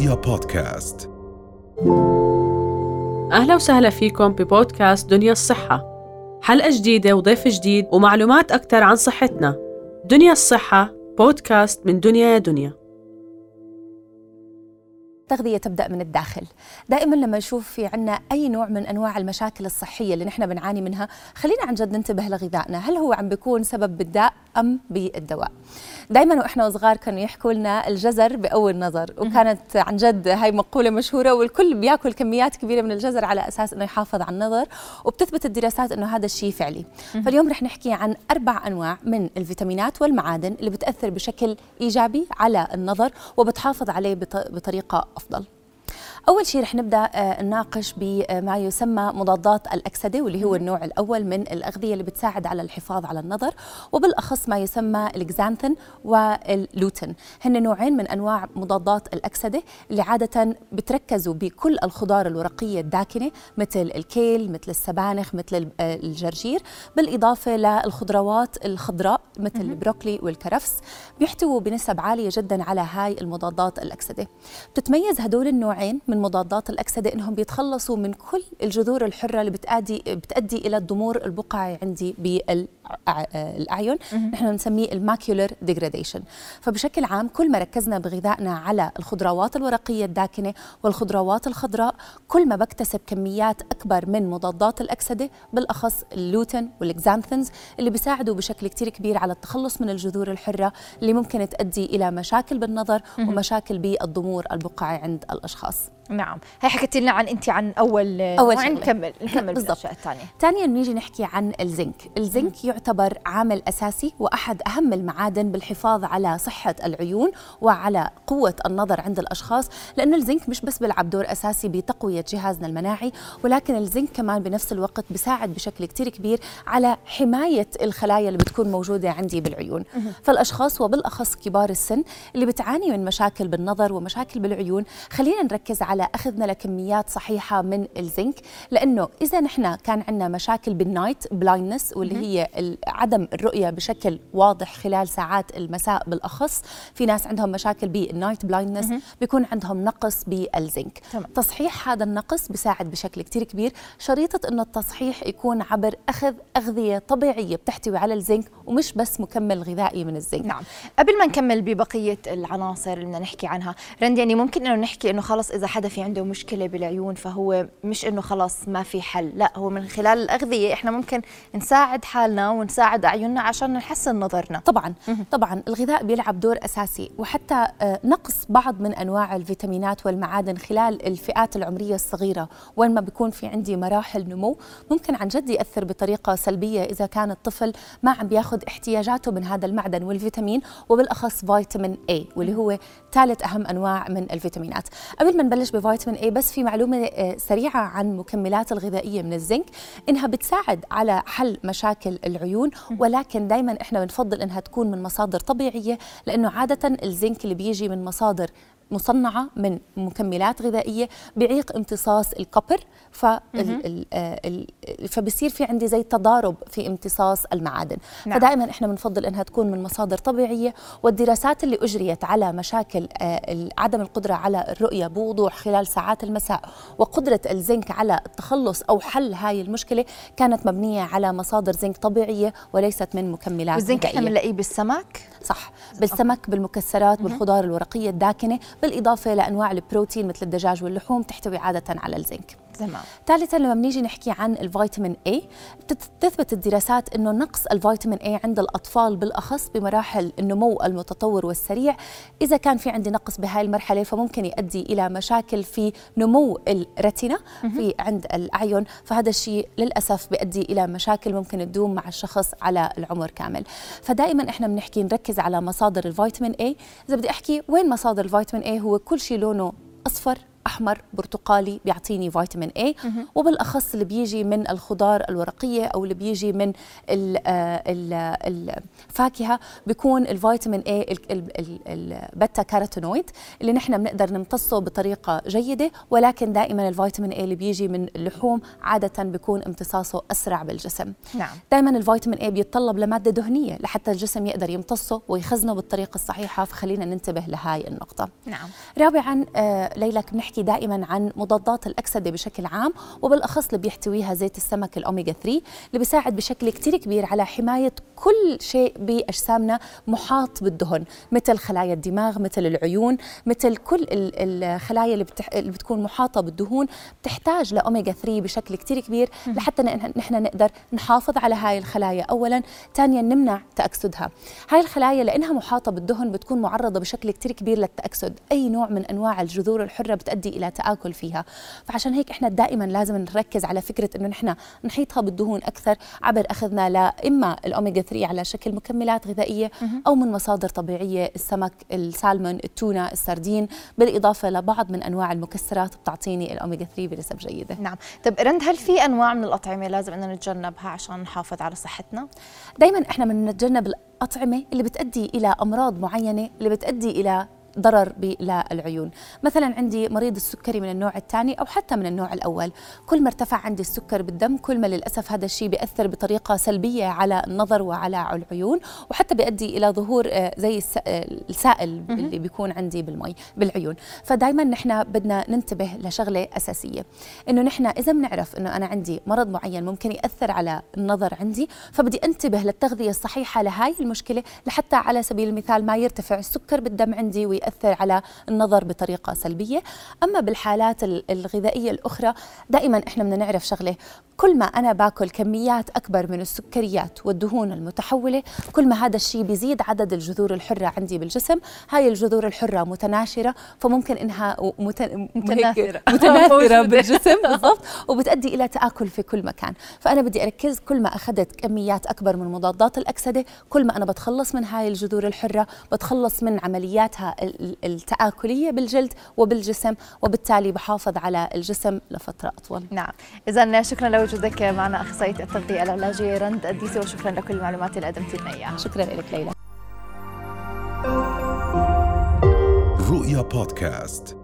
رؤيا بودكاست. أهلا وسهلا فيكم ببودكاست دنيا الصحة. حلقة جديدة وضيف جديد ومعلومات أكثر عن صحتنا. دنيا الصحة بودكاست من دنيا يا دنيا. التغذية تبدأ من الداخل. دائما لما نشوف في عنا أي نوع من أنواع المشاكل الصحية اللي نحن بنعاني منها خلينا عن جد ننتبه لغذائنا. هل هو عم بيكون سبب بالداء؟ أم بالدواء. دائما وإحنا صغار كانوا يحكوا لنا الجزر بأول نظر وكانت عن جد هاي مقولة مشهورة والكل بيأكل كميات كبيرة من الجزر على أساس إنه يحافظ على النظر وبتثبت الدراسات إنه هذا الشيء فعلي. فاليوم رح نحكي عن أربع أنواع من الفيتامينات والمعادن اللي بتأثر بشكل إيجابي على النظر وبتحافظ عليه بطريقة أفضل. أول شيء رح نبدأ آه، نناقش بما يسمى مضادات الأكسدة واللي هو النوع الأول من الأغذية اللي بتساعد على الحفاظ على النظر وبالأخص ما يسمى الإكزانثين واللوتين. هن نوعين من أنواع مضادات الأكسدة اللي عادة بتركزوا بكل الخضار الورقية الداكنة مثل الكيل مثل السبانخ مثل آه، الجرجير. بالإضافة للخضروات الخضراء مثل البروكلي والكرفس بيحتووا بنسب عالية جدا على هاي المضادات الأكسدة. بتتميز هدول النوعين من مضادات الأكسدة إنهم بيتخلصوا من كل الجذور الحرة اللي بتأدي بتأدي إلى الضمور البقعي عندي بالأعين نحن بنسميه ال macular degeneration. فبشكل عام كل ما ركزنا بغذائنا على الخضروات الورقية الداكنة والخضروات الخضراء كل ما بكتسب كميات أكبر من مضادات الأكسدة بالأخص ال lutein وال xanthins اللي بيساعدوا بشكل كتير كبير على التخلص من الجذور الحرة اللي ممكن تؤدي إلى مشاكل بالنظر ومشاكل بالضمور البقعي عند الأشخاص. نعم. هي حكيتي لنا عن انت عن أول أول نكمل نكمل بالأشياء الثانية. ثانيا بنيجي نحكي عن الزنك. الزنك يعتبر عامل أساسي وأحد أهم المعادن بالحفاظ على صحة العيون وعلى قوة النظر عند الأشخاص لأنه الزنك مش بس بيلعب دور أساسي بتقوية جهازنا المناعي ولكن الزنك كمان بنفس الوقت بيساعد بشكل كتير كبير على حماية الخلايا اللي بتكون موجودة عندي بالعيون. فالأشخاص وبالأخص كبار السن اللي بتعاني من مشاكل بالنظر ومشاكل بالعيون خلينا نركز على أخذنا لكميات صحيحة من الزنك لأنه إذا نحن كان عندنا مشاكل بال night blindness واللي هي عدم الرؤية بشكل واضح خلال ساعات المساء بالأخص. في ناس عندهم مشاكل بال night blindness بيكون عندهم نقص بالزنك. تصحيح هذا النقص بيساعد بشكل كتير كبير. شريطة إنه التصحيح يكون عبر أخذ أغذية طبيعية بتحتوي على الزنك ومش بس مكمل غذائي من الزنك. نعم. قبل ما نكمل ببقية العناصر اللي بدنا نحكي عنها رند يعني ممكن إنه نحكي إنه خلص إذا حدا في عنده مشكلة بالعيون فهو مش إنه خلص ما في حل لا هو من خلال الأغذية إحنا ممكن نساعد حالنا ونساعد أعيننا عشان نحسن نظرنا. طبعا طبعا الغذاء بيلعب دور أساسي. وحتى آه، نقص بعض من أنواع الفيتامينات والمعادن خلال الفئات العمرية الصغيرة. وين ما بيكون في عندي مراحل نمو ممكن عن جد يأثر بطريقة سلبية إذا كان الطفل ما عم بياخذ احتياجاته من هذا المعدن والفيتامين وبالأخص فيتامين اي واللي هو ثالث أهم أنواع من الفيتامينات. قبل ما نبلش بفيتامين اي بس في معلومة آه، سريعة عن مكملات الغذائية من الزنك. إنها بتساعد على حل مشاكل العيون ولكن دائما إحنا بنفضل إنها تكون من مصادر طبيعية لأنه عادة الزنك اللي بيجي من مصادر مصنعة من مكملات غذائية بيعيق امتصاص الكوبر فبصير في عندي زي تضارب في امتصاص المعادن. نعم. فدائما إحنا بنفضل إنها تكون من مصادر طبيعية والدراسات اللي أجريت على مشاكل آه، عدم القدرة على الرؤية بوضوح خلال ساعات المساء وقدرة الزنك على التخلص أو حل هاي المشكلة كانت مبنية على مصادر زنك طبيعية وليست من مكملات والزنك إحنا. بنلاقيه بالسمك؟ صح بالسمك بالمكسرات بالخضار الورقية الداكنة بالإضافة لأنواع البروتين مثل الدجاج واللحوم تحتوي عادة على الزنك. تمام. ثالثا لما بنيجي نحكي عن الفيتامين A تثبت الدراسات إنه نقص الفيتامين A عند الأطفال بالأخص بمراحل النمو المتطور والسريع. إذا كان في عندي نقص بهاي المرحلة فممكن يؤدي إلى مشاكل في نمو الرتينا في عند الأعين. فهذا الشيء للأسف بيؤدي إلى مشاكل ممكن تدوم مع الشخص على العمر كامل. فدائما إحنا بنحكي نركز على مصادر الفيتامين A. إذا بدي أحكي وين مصادر الفيتامين A هو كل شيء لونه أصفر احمر برتقالي بيعطيني فيتامين اي وبالأخص اللي بيجي من الخضار الورقية أو اللي بيجي من الفاكهة بيكون الفيتامين A ال beta carotenoid اللي نحن بنقدر نمتصه بطريقة جيدة ولكن دائما الفيتامين A اللي بيجي من اللحوم عادة بيكون امتصاصه أسرع بالجسم. نعم. دائما الفيتامين A بيتطلب لمادة دهنية لحتى الجسم يقدر يمتصه ويخزنه بالطريقة الصحيحة فخلينا ننتبه لهاي النقطة. نعم. رابعا آه ليلى بنحكي دائما عن مضادات الأكسدة بشكل عام وبالأخص اللي بيحتويها زيت السمك الاوميجا 3 اللي بيساعد بشكل كثير كبير على حماية كل شيء بأجسامنا محاط بالدهن مثل خلايا الدماغ مثل العيون مثل كل الخلايا اللي, بتح... اللي بتكون محاطة بالدهون بتحتاج لاوميجا 3 بشكل كثير كبير لحتى نحن نقدر نحافظ على هاي الخلايا. اولا ثانيا نمنع تأكسدها. هاي الخلايا لأنها محاطة بالدهن بتكون معرضة بشكل كثير كبير للتأكسد. أي نوع من أنواع الجذور الحرة بتؤدي إلى تآكل فيها. فعشان هيك إحنا دائما لازم نركز على فكرة إنه نحن نحيطها بالدهون أكثر عبر أخذنا لا إما الاوميجا 3 على شكل مكملات غذائية أو من مصادر طبيعية السمك السالمون التونة السردين بالإضافة لبعض من أنواع المكسرات بتعطيني الاوميجا 3 بنسب جيدة. نعم. طب رند هل في أنواع من الأطعمة لازم ان نتجنبها عشان نحافظ على صحتنا؟ دائما إحنا بنتجنب الأطعمة اللي بتؤدي إلى أمراض معينة اللي بتؤدي إلى ضرر للعيون مثلا عندي مريض السكري من النوع الثاني أو حتى من النوع الأول. كل ما ارتفع عندي السكر بالدم كل ما للأسف هذا الشيء بيأثر بطريقة سلبية على النظر وعلى العيون وحتى بيؤدي إلى ظهور آه، زي السائل اللي بيكون عندي بالمي بالعيون. فدائما نحن بدنا ننتبه لشغلة أساسية. إنه نحن إذا بنعرف إنه أنا عندي مرض معين ممكن يأثر على النظر عندي فبدي أنتبه للتغذية الصحيحة لهاي المشكلة لحتى على سبيل المثال ما يرتفع السكر بالدم عندي ويأثر على النظر بطريقة سلبية. أما بالحالات الغذائية الأخرى دائما إحنا بدنا نعرف شغلة كل ما أنا باكل كميات أكبر من السكريات والدهون المتحولة كل ما هذا الشيء بيزيد عدد الجذور الحرة عندي بالجسم. هاي الجذور الحرة متناشرة فممكن إنها متناثرة. متناثرة بالجسم بالضبط وبتؤدي إلى تآكل في كل مكان. فأنا بدي أركز كل ما أخذت كميات أكبر من مضادات الأكسدة كل ما أنا بتخلص من هاي الجذور الحرة بتخلص من عملياتها التآكلية بالجلد وبالجسم وبالتالي بحافظ على الجسم لفترة أطول. نعم. إذا شكرا لوجودك معنا أخصائية التغذية العلاجية رند الديسي وشكرا لكل المعلومات اللي قدمتي لنا إياها شكرا لك ليلى. رؤيا بودكاست.